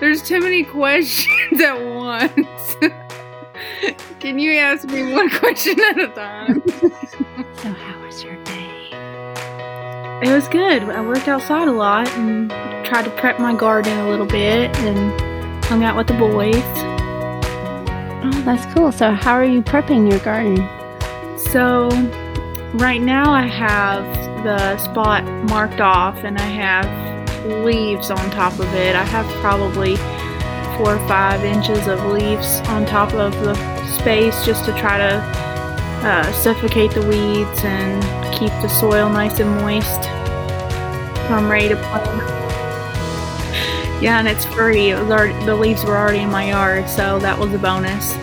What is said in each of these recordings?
There's too many questions at once. Can you ask me one question at a time? so, how was your day? It was good. I worked outside a lot and tried to prep my garden a little bit and hung out with the boys. Oh, that's cool. So, how are you prepping your garden? So, right now I have the spot marked off and I have leaves on top of it. I have probably four or five inches of leaves on top of the space just to try to uh, suffocate the weeds and keep the soil nice and moist. I'm ready to plant. Yeah, and it's free. It already, the leaves were already in my yard, so that was a bonus.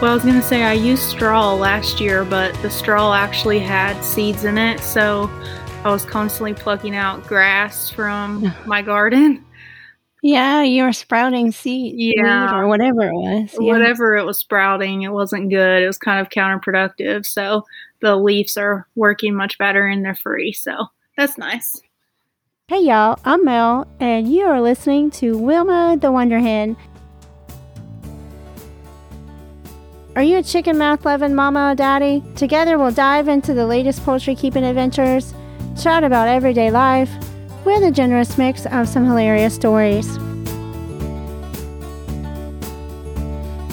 Well, I was gonna say I used straw last year, but the straw actually had seeds in it, so I was constantly plucking out grass from my garden. Yeah, you were sprouting seed, Yeah. or whatever it was. Yeah. Whatever it was sprouting, it wasn't good. It was kind of counterproductive. So the leaves are working much better and they're free. So that's nice. Hey y'all, I'm Mel, and you are listening to Wilma the Wonder Hen. Are you a chicken mouth loving mama or daddy? Together we'll dive into the latest poultry keeping adventures, chat about everyday life, with a generous mix of some hilarious stories.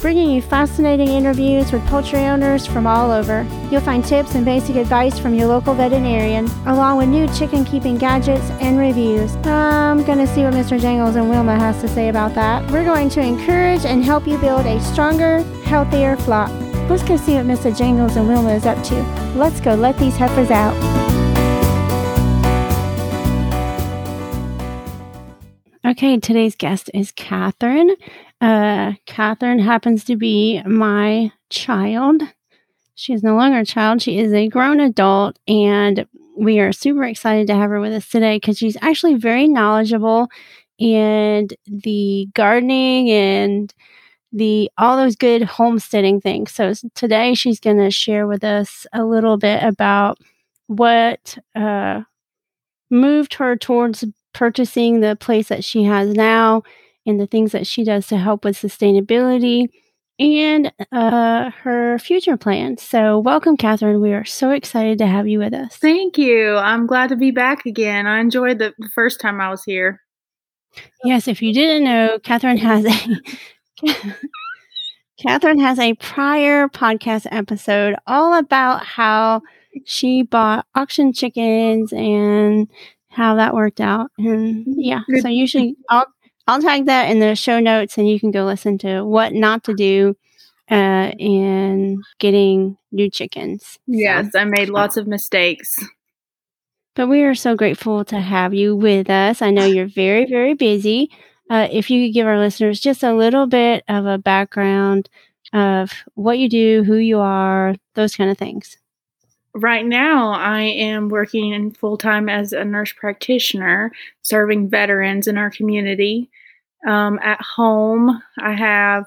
Bringing you fascinating interviews with poultry owners from all over. You'll find tips and basic advice from your local veterinarian, along with new chicken keeping gadgets and reviews. I'm gonna see what Mr. Jangles and Wilma has to say about that. We're going to encourage and help you build a stronger, healthier flock. Let's go see what Mr. Jangles and Wilma is up to. Let's go let these heifers out. Okay, today's guest is Catherine. Uh, Catherine happens to be my child. She is no longer a child, she is a grown adult, and we are super excited to have her with us today because she's actually very knowledgeable in the gardening and the all those good homesteading things. So today she's going to share with us a little bit about what uh, moved her towards purchasing the place that she has now and the things that she does to help with sustainability and uh, her future plans. So, welcome, Catherine. We are so excited to have you with us. Thank you. I'm glad to be back again. I enjoyed the, the first time I was here. Yes, if you didn't know, Catherine has a Catherine has a prior podcast episode all about how she bought auction chickens and how that worked out. And yeah, so usually I'll I'll tag that in the show notes and you can go listen to what not to do uh in getting new chickens. So- Yes, I made lots of mistakes. but we are so grateful to have you with us. I know you're very, very busy. Uh, if you could give our listeners just a little bit of a background of what you do, who you are, those kind of things. Right now, I am working full time as a nurse practitioner, serving veterans in our community. Um, at home, I have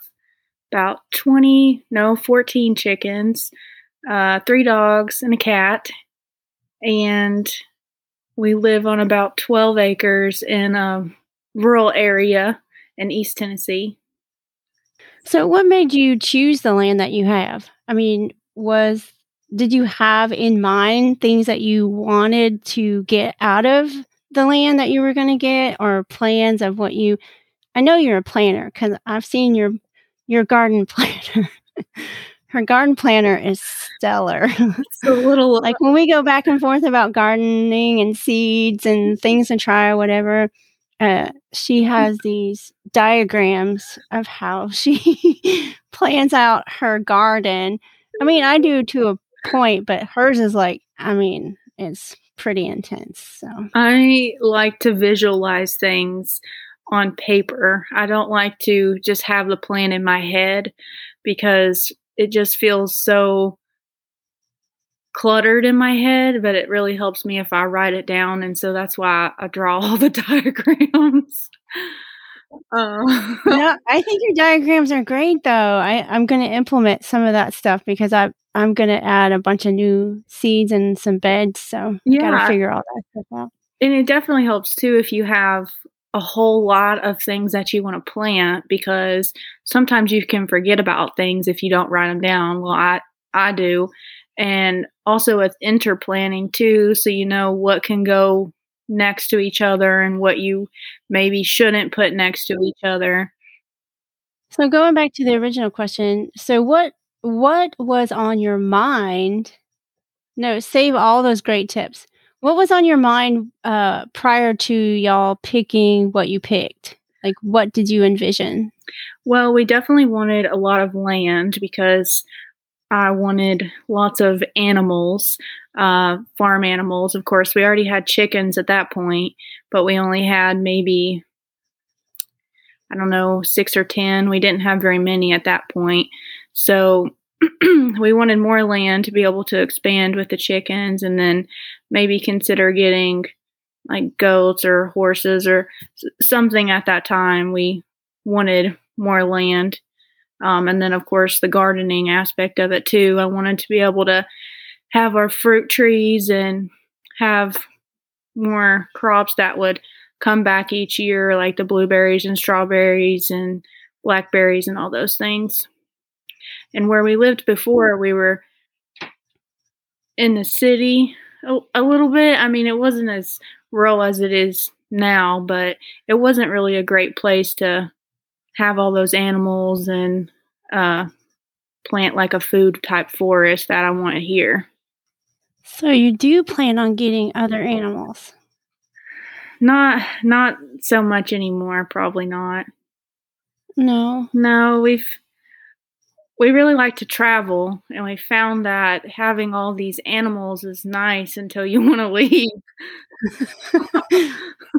about 20, no, 14 chickens, uh, three dogs, and a cat. And we live on about 12 acres in a rural area in East Tennessee. So, what made you choose the land that you have? I mean, was did you have in mind things that you wanted to get out of the land that you were going to get, or plans of what you? I know you're a planner because I've seen your your garden planner. Her garden planner is stellar. It's a little like when we go back and forth about gardening and seeds and things to try or whatever, uh, she has these diagrams of how she plans out her garden. I mean, I do to a point, but hers is like, I mean, it's pretty intense. So, I like to visualize things on paper. I don't like to just have the plan in my head because it just feels so cluttered in my head, but it really helps me if I write it down. And so that's why I draw all the diagrams. Uh, no, I think your diagrams are great, though. I, I'm going to implement some of that stuff because I, I'm going to add a bunch of new seeds and some beds. So, yeah. gotta figure all that stuff out. and it definitely helps too if you have a whole lot of things that you want to plant because sometimes you can forget about things if you don't write them down. Well, I I do. And also with interplanting too, so you know what can go next to each other and what you maybe shouldn't put next to each other. So going back to the original question, so what what was on your mind? No, save all those great tips. What was on your mind uh, prior to y'all picking what you picked? Like, what did you envision? Well, we definitely wanted a lot of land because I wanted lots of animals, uh, farm animals. Of course, we already had chickens at that point, but we only had maybe, I don't know, six or 10. We didn't have very many at that point. So we wanted more land to be able to expand with the chickens and then maybe consider getting like goats or horses or something at that time. We wanted more land um, and then, of course, the gardening aspect of it too. I wanted to be able to have our fruit trees and have more crops that would come back each year, like the blueberries and strawberries and blackberries and all those things. And where we lived before, we were in the city a, a little bit. I mean, it wasn't as rural as it is now, but it wasn't really a great place to have all those animals and uh, plant like a food type forest that I want here. So you do plan on getting other animals? Not not so much anymore, probably not. No. No, we've we really like to travel and we found that having all these animals is nice until you want to leave.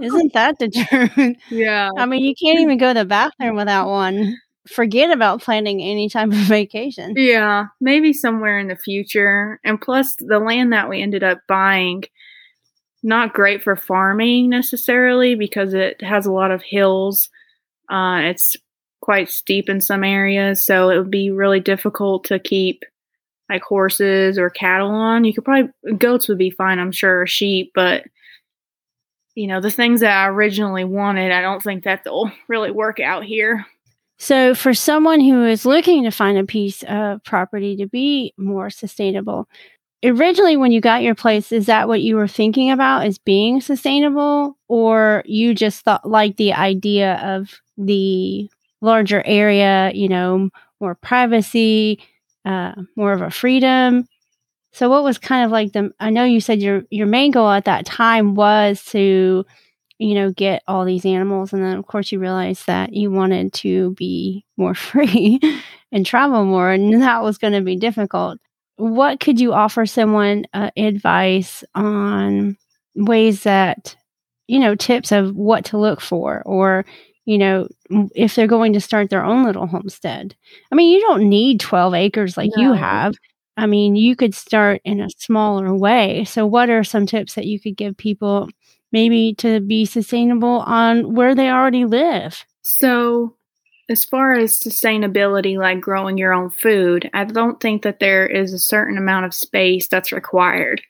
Isn't that the truth? Yeah. I mean, you can't even go to the bathroom without one. Forget about planning any type of vacation. Yeah, maybe somewhere in the future. And plus, the land that we ended up buying, not great for farming necessarily because it has a lot of hills. Uh, it's quite steep in some areas, so it would be really difficult to keep like horses or cattle on. You could probably goats would be fine, I'm sure, or sheep, but you know, the things that I originally wanted, I don't think that they'll really work out here. So, for someone who is looking to find a piece of property to be more sustainable, originally when you got your place, is that what you were thinking about as being sustainable, or you just thought like the idea of the larger area, you know, more privacy, uh, more of a freedom? So, what was kind of like the? I know you said your your main goal at that time was to, you know, get all these animals, and then of course you realized that you wanted to be more free and travel more, and that was going to be difficult. What could you offer someone uh, advice on ways that, you know, tips of what to look for, or you know, if they're going to start their own little homestead? I mean, you don't need twelve acres like no. you have I mean, you could start in a smaller way. So, what are some tips that you could give people maybe to be sustainable on where they already live? So, as far as sustainability, like growing your own food, I don't think that there is a certain amount of space that's required.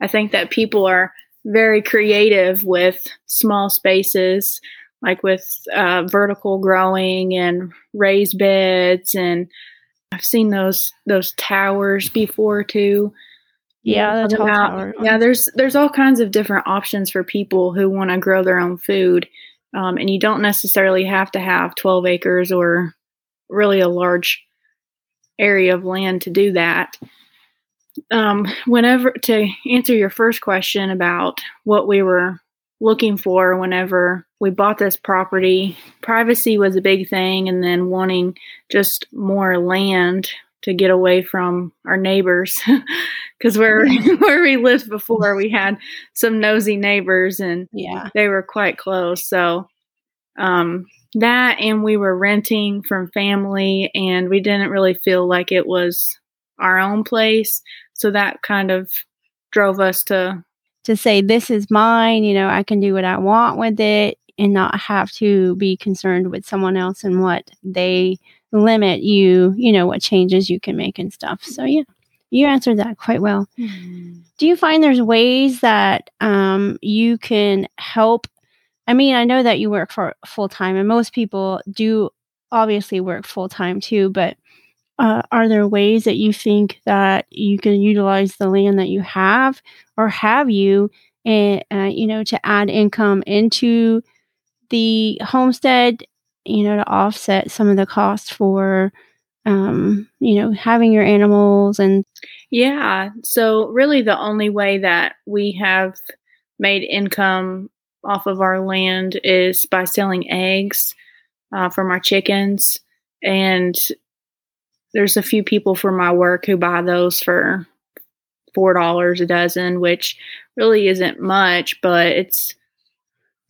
I think that people are very creative with small spaces, like with uh, vertical growing and raised beds and I've seen those those towers before too. Yeah, the tower. Yeah, there's there's all kinds of different options for people who want to grow their own food, um, and you don't necessarily have to have 12 acres or really a large area of land to do that. Um, whenever to answer your first question about what we were looking for whenever we bought this property. Privacy was a big thing, and then wanting just more land to get away from our neighbors because where where we lived before we had some nosy neighbors and yeah. they were quite close. So um, that and we were renting from family and we didn't really feel like it was our own place. So that kind of drove us to to say this is mine you know i can do what i want with it and not have to be concerned with someone else and what they limit you you know what changes you can make and stuff. So yeah you answered that quite well. Mm-hmm. do you find there's ways that um, you can help? I mean, I know that you work for full time, and most people do obviously work full time too, but uh, are there ways that you think that you can utilize the land that you have, or have you, and uh, you know, to add income into the homestead, you know, to offset some of the costs for, um, you know, having your animals and yeah. So really, the only way that we have made income off of our land is by selling eggs uh, from our chickens. And there's a few people from my work who buy those for four dollars a dozen, which really isn't much, but it's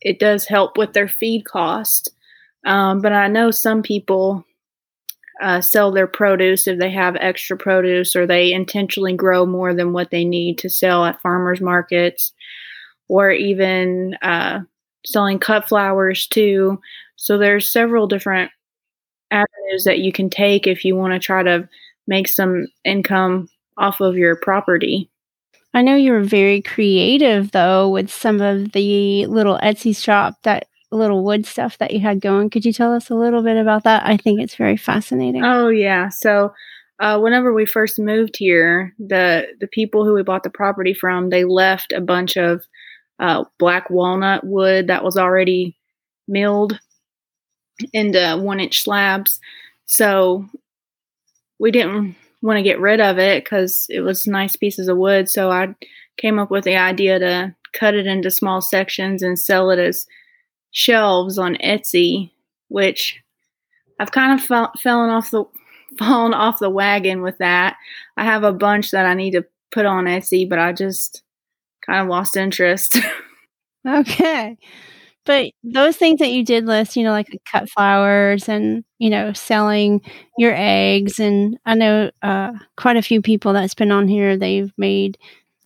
it does help with their feed cost. Um, but I know some people uh, sell their produce if they have extra produce or they intentionally grow more than what they need to sell at farmers markets or even uh, selling cut flowers too. So there's several different avenues that you can take if you want to try to make some income off of your property. I know you were very creative though with some of the little Etsy shop that little wood stuff that you had going. Could you tell us a little bit about that? I think it's very fascinating. Oh yeah. So uh, whenever we first moved here, the the people who we bought the property from, they left a bunch of uh, black walnut wood that was already milled into one inch slabs. So we didn't want to get rid of it because it was nice pieces of wood. So I came up with the idea to cut it into small sections and sell it as shelves on Etsy, which I've kind of fallen off the fallen off the wagon with that. I have a bunch that I need to put on Etsy, but I just kind of lost interest. okay. But those things that you did list, you know, like cut flowers and, you know, selling your eggs. And I know uh, quite a few people that's been on here, they've made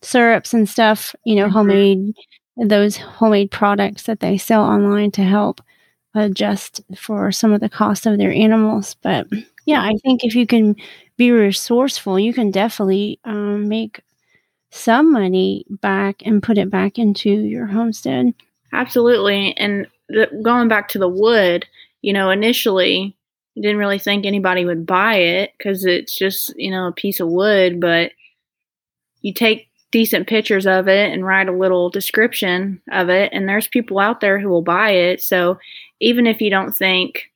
syrups and stuff, you know, mm-hmm. homemade, those homemade products that they sell online to help adjust for some of the cost of their animals. But yeah, I think if you can be resourceful, you can definitely um, make some money back and put it back into your homestead. Absolutely. And going back to the wood, you know, initially I didn't really think anybody would buy it because it's just, you know, a piece of wood, but you take decent pictures of it and write a little description of it, and there's people out there who will buy it. So even if you don't think,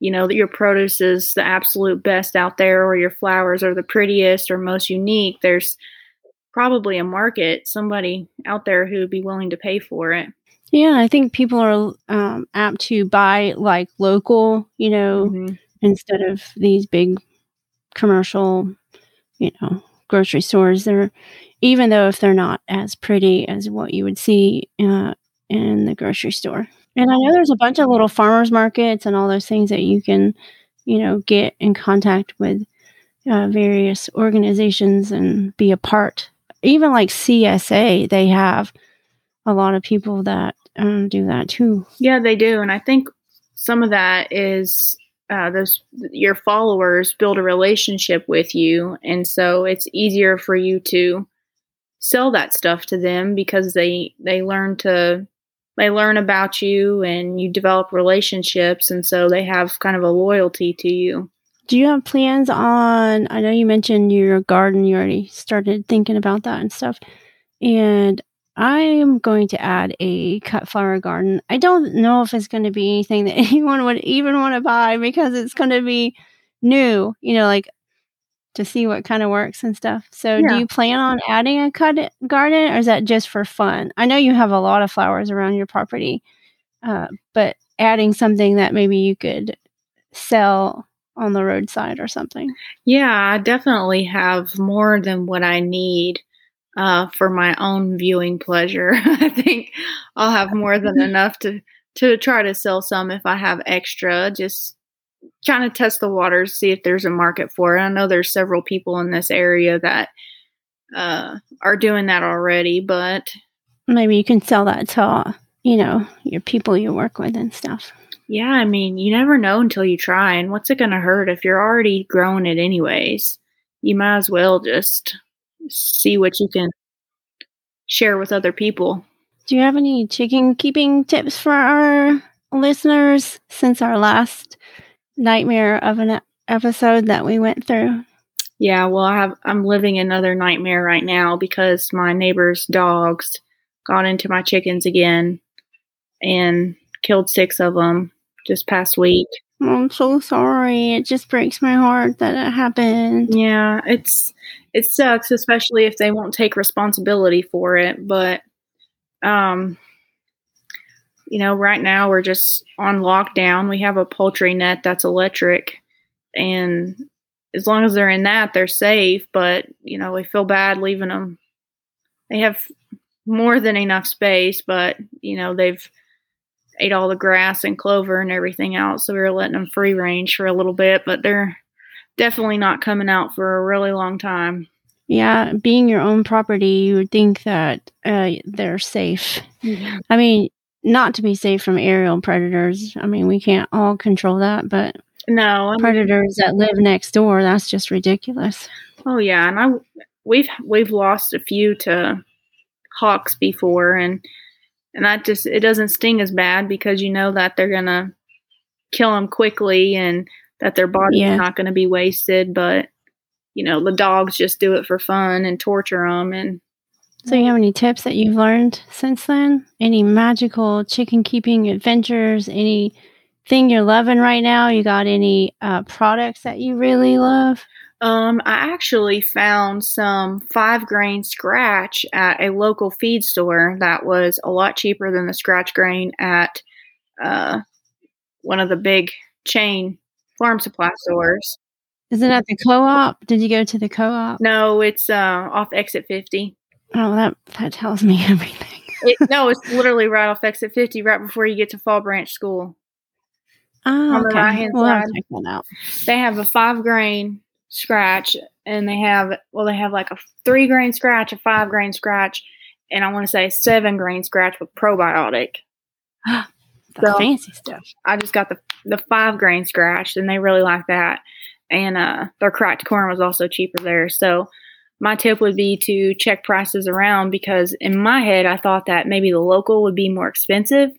you know, that your produce is the absolute best out there or your flowers are the prettiest or most unique, there's probably a market, somebody out there who would be willing to pay for it. Yeah, I think people are um, apt to buy like local, you know, mm-hmm. instead of these big commercial, you know, grocery stores. They're even though if they're not as pretty as what you would see uh, in the grocery store. And I know there's a bunch of little farmers markets and all those things that you can, you know, get in contact with uh, various organizations and be a part. Even like CSA, they have a lot of people that um, do that too. Yeah, they do, and I think some of that is uh, those your followers build a relationship with you, and so it's easier for you to sell that stuff to them because they they learn to they learn about you and you develop relationships, and so they have kind of a loyalty to you. Do you have plans on? I know you mentioned your garden. You already started thinking about that and stuff. And I am going to add a cut flower garden. I don't know if it's going to be anything that anyone would even want to buy because it's going to be new, you know, like to see what kind of works and stuff. So, yeah. do you plan on adding a cut garden or is that just for fun? I know you have a lot of flowers around your property, uh, but adding something that maybe you could sell on the roadside or something. Yeah, I definitely have more than what I need uh, for my own viewing pleasure. I think I'll have more than enough to to try to sell some if I have extra. Just trying to test the waters, see if there's a market for it. I know there's several people in this area that uh, are doing that already, but maybe you can sell that to you know your people you work with and stuff. Yeah, I mean, you never know until you try. And what's it going to hurt if you're already growing it anyways? You might as well just see what you can share with other people. Do you have any chicken keeping tips for our listeners since our last nightmare of an episode that we went through? Yeah, well, I have I'm living another nightmare right now because my neighbor's dogs got into my chickens again and killed six of them just past week. I'm so sorry. It just breaks my heart that it happened. Yeah, it's it sucks, especially if they won't take responsibility for it. But um, you know, right now we're just on lockdown. We have a poultry net that's electric, and as long as they're in that, they're safe. But you know, we feel bad leaving them. They have more than enough space, but you know, they've ate all the grass and clover and everything else. So we were letting them free range for a little bit, but they're definitely not coming out for a really long time. Yeah, being your own property, you would think that uh, they're safe. Yeah. I mean, not to be safe from aerial predators. I mean, we can't all control that, but No, I mean, predators that live next door, that's just ridiculous. oh yeah, and I we've we've lost a few to hawks before, and and that just it doesn't sting as bad because you know that they're gonna kill them quickly and that their body's Yeah. not going to be wasted. But you know, the dogs just do it for fun and torture them, and So, you have any tips that you've learned since then? Any magical chicken keeping adventures? Anything you're loving right now? You got any uh, products that you really love? Um, I actually found some five grain scratch at a local feed store that was a lot cheaper than the scratch grain at uh, one of the big chain farm supply stores. Is it at the co op? Did you go to the co op? No, it's uh, off exit 50. Oh, that, that tells me everything. It, no, it's literally right off exit 50, right before you get to Fall Branch School. Oh, On the okay. right-hand We'll side. check that out. They have a five grain scratch, and they have, well, they have like a three grain scratch, a five grain scratch, and I want to say seven grain scratch with probiotic. The So- fancy stuff. I just got the the five grain scratch, and they really like that. And uh, their cracked corn was also cheaper there. So my tip would be to check prices around because in my head I thought that maybe the local would be more expensive.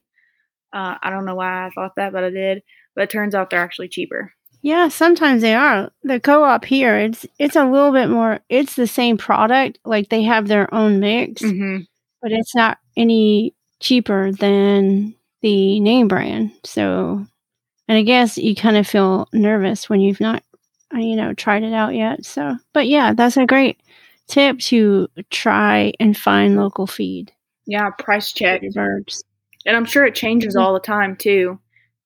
Uh, I don't know why I thought that, but I did. But it turns out they're actually cheaper. Yeah, sometimes they are. The co-op here, it's it's a little bit more. It's the same product, like they have their own mix, Mm-hmm. but it's not any cheaper than the name brand. So, and I guess you kind of feel nervous when you've not, you know, tried it out yet. So, but yeah, that's a great tip to try and find local feed Yeah, price check. birds. and I'm sure it changes Mhm. all the time too.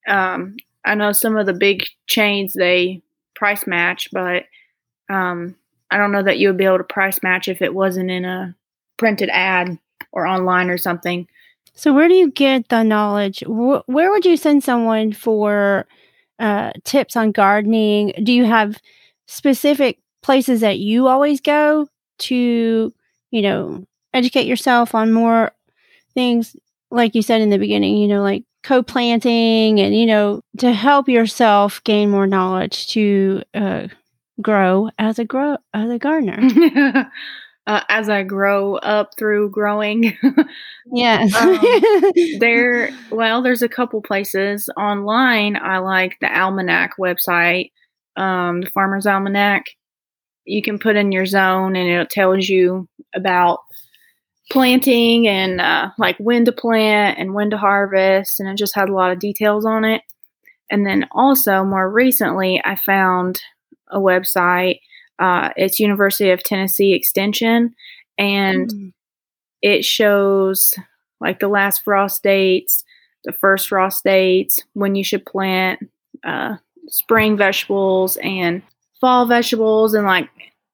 Um, I know some of the big chains they price match, but um, I don't know that you would be able to price match if it wasn't in a printed ad or online or something. So, where do you get the knowledge? Wh- where would you send someone for uh, tips on gardening? Do you have specific places that you always go to, you know, educate yourself on more things? Like you said in the beginning, you know, like co planting and, you know, to help yourself gain more knowledge to uh, grow as a grow as a gardener. uh, as I grow up through growing, yes. there, well, there's a couple places online. I like the Almanac website, um, the Farmer's Almanac. You can put in your zone and it tells you about planting and uh, like when to plant and when to harvest, and it just had a lot of details on it. And then also, more recently, I found a website. Uh, it's University of Tennessee Extension, and Mm. it shows like the last frost dates, the first frost dates, when you should plant uh, spring vegetables and fall vegetables, and like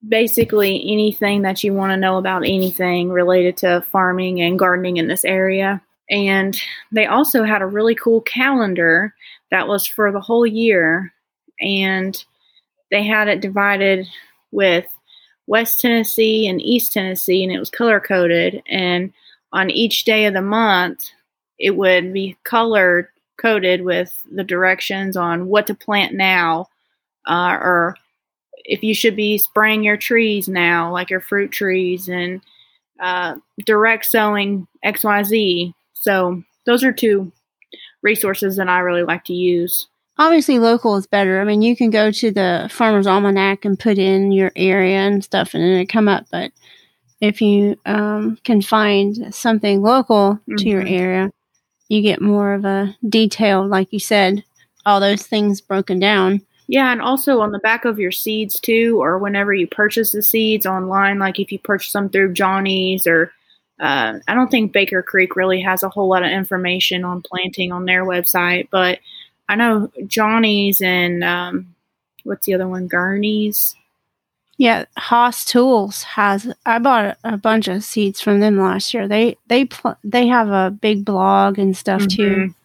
basically anything that you want to know about anything related to farming and gardening in this area. And they also had a really cool calendar that was for the whole year, and they had it divided with West Tennessee and East Tennessee, and it was color coded. And on each day of the month, it would be color coded with the directions on what to plant now, uh, or if you should be spraying your trees now, like your fruit trees, and uh, direct sowing XYZ. So those are two resources that I really like to use. Obviously, local is better. I mean, you can go to the Farmer's Almanac and put in your area and stuff, and then it come up. But if you um, can find something local mm-hmm. to your mm-hmm. area, you get more of a detail, like you said, all those things broken down. Yeah, and also on the back of your seeds too, or whenever you purchase the seeds online, like if you purchase them through Johnny's or uh, I don't think Baker Creek really has a whole lot of information on planting on their website, but I know Johnny's and um, what's the other one, Gurney's. Yeah, Hoss Tools has. I bought a, bunch of seeds from them last year. They they pl- they have a big blog and stuff mm-hmm. too.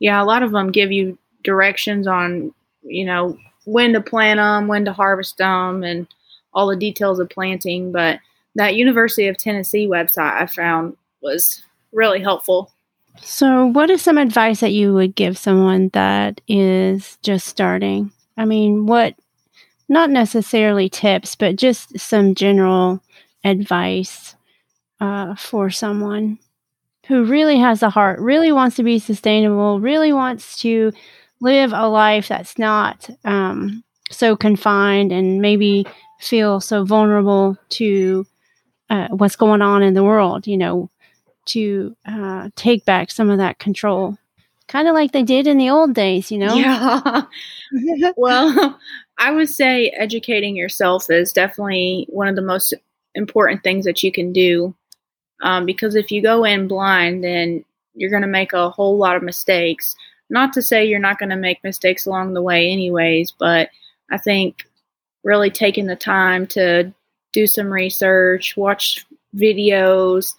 Yeah, a lot of them give you directions on you know when to plant them, when to harvest them, and all the details of planting. But that University of Tennessee website I found was really helpful. So, what is some advice that you would give someone that is just starting? I mean, what, not necessarily tips, but just some general advice uh, for someone who really has a heart, really wants to be sustainable, really wants to live a life that's not um, so confined and maybe feel so vulnerable to uh, what's going on in the world, you know, to uh, take back some of that control. Kind of like they did in the old days, you know? Yeah. well, I would say educating yourself is definitely one of the most important things that you can do. Um, because if you go in blind, then you're going to make a whole lot of mistakes. Not to say you're not going to make mistakes along the way, anyways, but I think really taking the time to do some research, watch videos,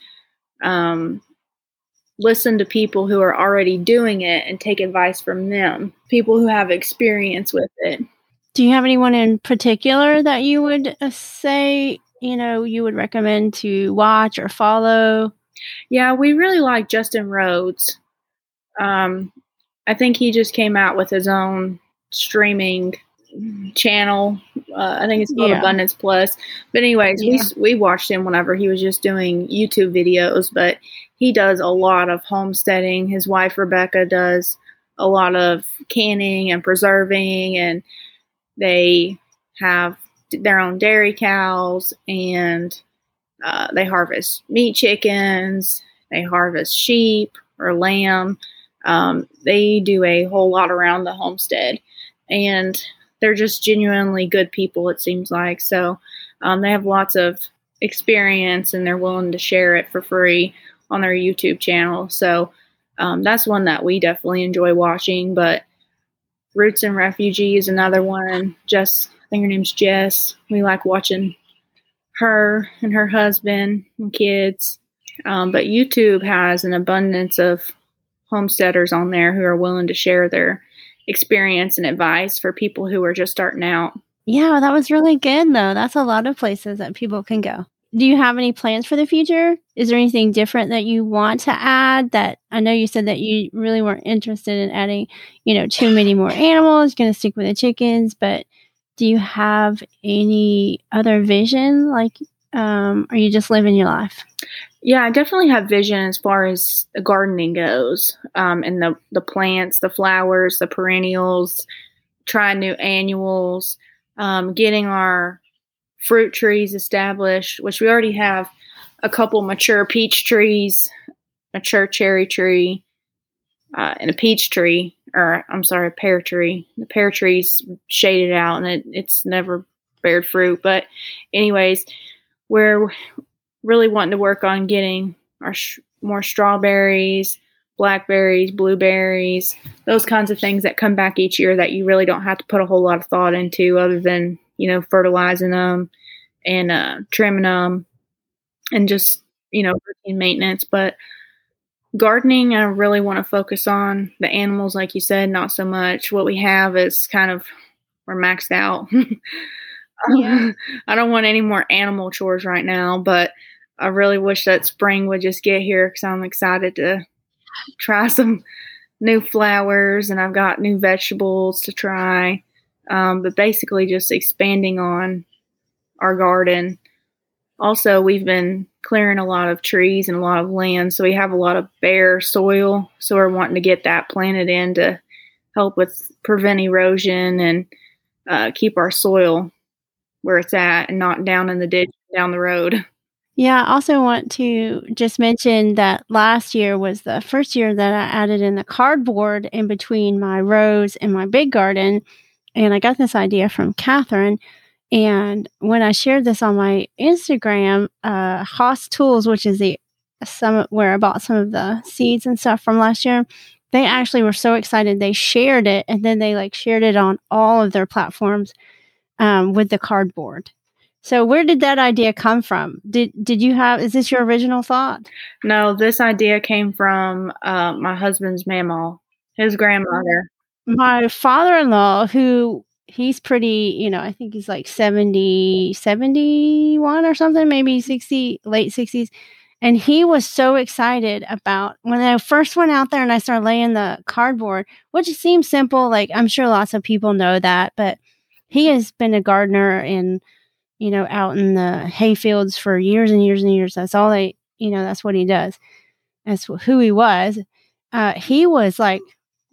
um, listen to people who are already doing it and take advice from them, people who have experience with it. Do you have anyone in particular that you would uh, say, you know, you would recommend to watch or follow? Yeah, we really like Justin Rhodes. Um, I think he just came out with his own streaming channel. Uh, I think it's called yeah. Abundance Plus. But anyways, yeah. we we watched him whenever he was just doing YouTube videos. But he does a lot of homesteading. His wife Rebecca does a lot of canning and preserving, and they have their own dairy cows and uh, they harvest meat chickens. They harvest sheep or lamb. Um, they do a whole lot around the homestead, and they're just genuinely good people. It seems like so. Um, they have lots of experience, and they're willing to share it for free on their YouTube channel. So um, that's one that we definitely enjoy watching. But Roots and Refuge is another one. Jess, I think her name's Jess. We like watching her and her husband and kids. Um, but YouTube has an abundance of homesteaders on there who are willing to share their experience and advice for people who are just starting out. Yeah, that was really good though. That's a lot of places that people can go. Do you have any plans for the future? Is there anything different that you want to add that I know you said that you really weren't interested in adding, you know, too many more animals, going to stick with the chickens, but do you have any other vision like um, are you just living your life? Yeah, I definitely have vision as far as gardening goes, um, and the the plants, the flowers, the perennials, trying new annuals, um, getting our fruit trees established, which we already have a couple mature peach trees, mature cherry tree, uh, and a peach tree, or I'm sorry, a pear tree. The pear tree's shaded out, and it, it's never bared fruit. But, anyways, we're really wanting to work on getting our sh- more strawberries, blackberries, blueberries, those kinds of things that come back each year that you really don't have to put a whole lot of thought into other than, you know, fertilizing them and uh, trimming them and just, you know, routine maintenance. But gardening, I really want to focus on the animals, like you said, not so much. What we have is kind of, we're maxed out. Yeah. I don't want any more animal chores right now, but I really wish that spring would just get here because I'm excited to try some new flowers and I've got new vegetables to try. Um, but basically, just expanding on our garden also, we've been clearing a lot of trees and a lot of land, so we have a lot of bare soil. So we're wanting to get that planted in to help with prevent erosion and uh, keep our soil where it's at and not down in the ditch down the road. Yeah, I also want to just mention that last year was the first year that I added in the cardboard in between my rows and my big garden. And I got this idea from Catherine. And when I shared this on my Instagram, uh, Hoss Tools, which is the some where I bought some of the seeds and stuff from last year, they actually were so excited they shared it, and then they like shared it on all of their platforms um, with the cardboard. So where did that idea come from? Did did you have is this your original thought? No, this idea came from uh, my husband's mama, his grandmother. My father-in-law who he's pretty, you know, I think he's like 70 71 or something, maybe 60 late 60s. And he was so excited about when I first went out there and I started laying the cardboard, which seems simple. Like I'm sure lots of people know that, but he has been a gardener and you know, out in the hayfields for years and years and years. That's all they, you know, that's what he does. That's who he was. Uh, he was like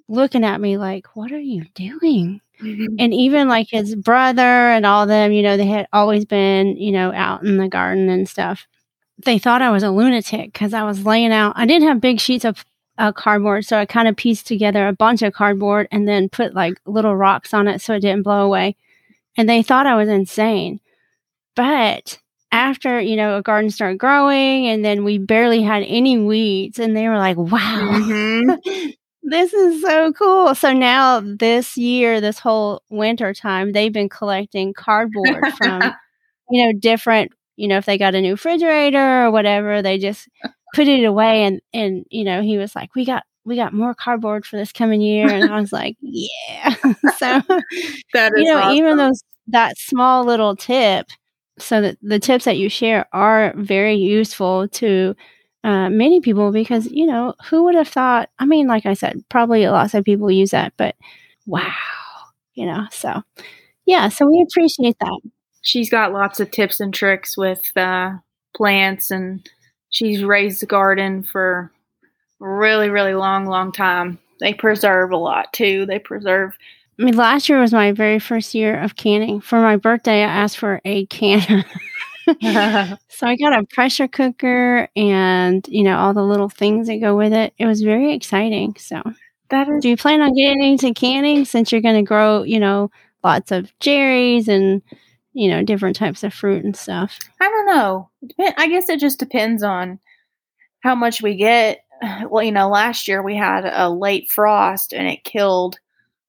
looking at me like, what are you doing? Mm-hmm. And even like his brother and all them, you know, they had always been, you know, out in the garden and stuff. They thought I was a lunatic because I was laying out. I didn't have big sheets of uh, cardboard, so I kind of pieced together a bunch of cardboard and then put like little rocks on it so it didn't blow away. And they thought I was insane. But after, you know, a garden started growing and then we barely had any weeds and they were like, wow, mm-hmm. this is so cool. So now this year, this whole winter time, they've been collecting cardboard from, you know, different, you know, if they got a new refrigerator or whatever, they just put it away and, and, you know, he was like, we got, we got more cardboard for this coming year. And I was like, yeah. so, that is you know, awesome. even those, that small little tip, so that the tips that you share are very useful to uh, many people because you know who would have thought i mean like i said probably lots of people use that but wow you know so yeah so we appreciate that she's got lots of tips and tricks with uh, plants and she's raised a garden for really really long long time they preserve a lot too they preserve I mean, last year was my very first year of canning. For my birthday, I asked for a canner. so I got a pressure cooker and, you know, all the little things that go with it. It was very exciting. So, that is- do you plan on getting into canning since you're going to grow, you know, lots of cherries and, you know, different types of fruit and stuff? I don't know. I guess it just depends on how much we get. Well, you know, last year we had a late frost and it killed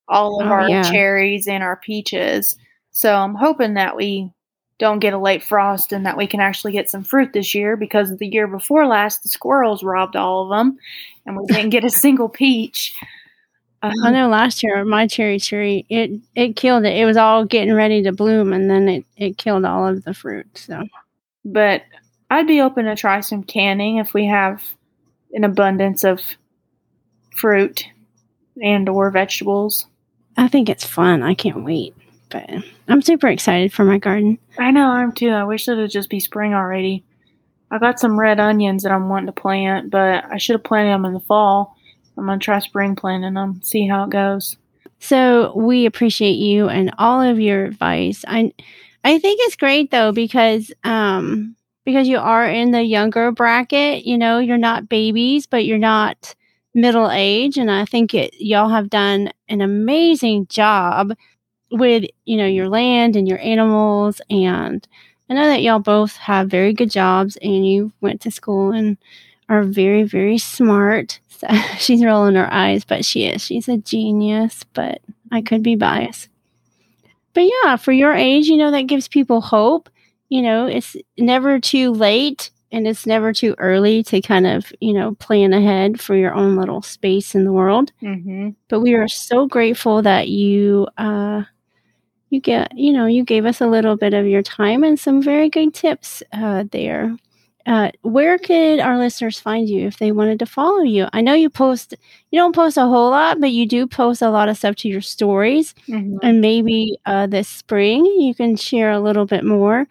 all of oh, our yeah. cherries and our peaches. So I'm hoping that we don't get a late frost and that we can actually get some fruit this year because the year before last the squirrels robbed all of them and we didn't get a single peach. Um, I know last year my cherry tree it it killed it. It was all getting ready to bloom and then it it killed all of the fruit. So, but I'd be open to try some canning if we have an abundance of fruit and or vegetables. I think it's fun. I can't wait. But I'm super excited for my garden. I know, I'm too. I wish it would just be spring already. I got some red onions that I'm wanting to plant, but I should have planted them in the fall. I'm gonna try spring planting them, see how it goes. So we appreciate you and all of your advice. I I think it's great though because um because you are in the younger bracket, you know, you're not babies, but you're not middle age. And i think it, y'all have done an amazing job with you know your land and your animals. And i know that y'all both have very good jobs and you went to school and are very very smart. So, she's rolling her eyes but she is. She's a genius but i could be biased. But yeah for your age you know that gives people hope you know it's never too late and it's never too early to kind of you know plan ahead for your own little space in the world mm-hmm. but we are so grateful that you uh you get you know you gave us a little bit of your time and some very good tips uh there uh, where could our listeners find you if they wanted to follow you? I know you post, you don't post a whole lot, but you do post a lot of stuff to your stories. Mm-hmm. And maybe uh, this spring you can share a little bit more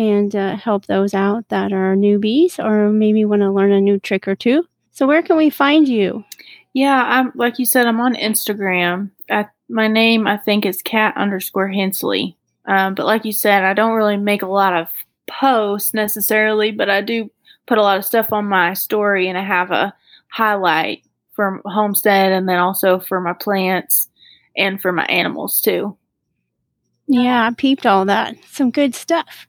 and uh, help those out that are newbies or maybe want to learn a new trick or two. So, where can we find you? Yeah, I'm like you said, I'm on Instagram. I, my name, I think, is cat underscore Hensley. Um, but like you said, I don't really make a lot of posts necessarily, but I do put a lot of stuff on my story, and I have a highlight for homestead, and then also for my plants and for my animals too. Yeah, I peeped all that. Some good stuff.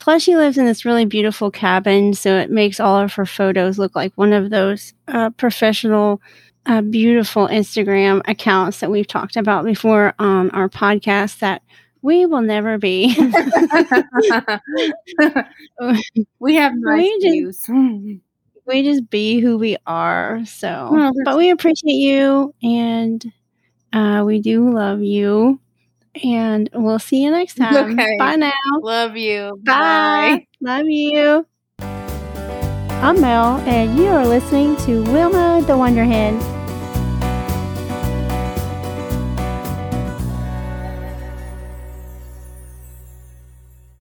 Plus, she lives in this really beautiful cabin, so it makes all of her photos look like one of those uh, professional, uh, beautiful Instagram accounts that we've talked about before on our podcast that we will never be. we have nice we just, we just be who we are. So, well, but we appreciate you and uh, we do love you. And we'll see you next time. Okay. Bye now. Love you. Bye. Bye. Love you. I'm Mel, and you are listening to Wilma the Wonder Hen